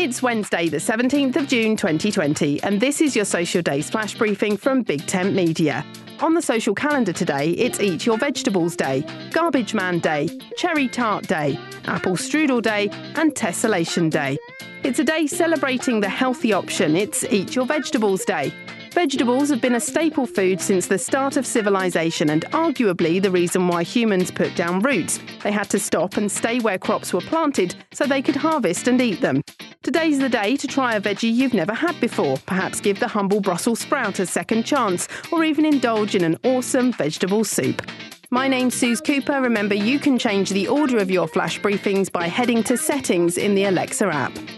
It's Wednesday, the 17th of June 2020, and this is your Social Day flash briefing from Big Tent Media. On the social calendar today, it's Eat Your Vegetables Day, Garbage Man Day, Cherry Tart Day, Apple Strudel Day, and Tessellation Day. It's a day celebrating the healthy option. It's Eat Your Vegetables Day. Vegetables have been a staple food since the start of civilization and arguably the reason why humans put down roots. They had to stop and stay where crops were planted so they could harvest and eat them. Today's the day to try a veggie you've never had before. Perhaps give the humble Brussels sprout a second chance, or even indulge in an awesome vegetable soup. My name's Suze Cooper. Remember, you can change the order of your flash briefings by heading to Settings in the Alexa app.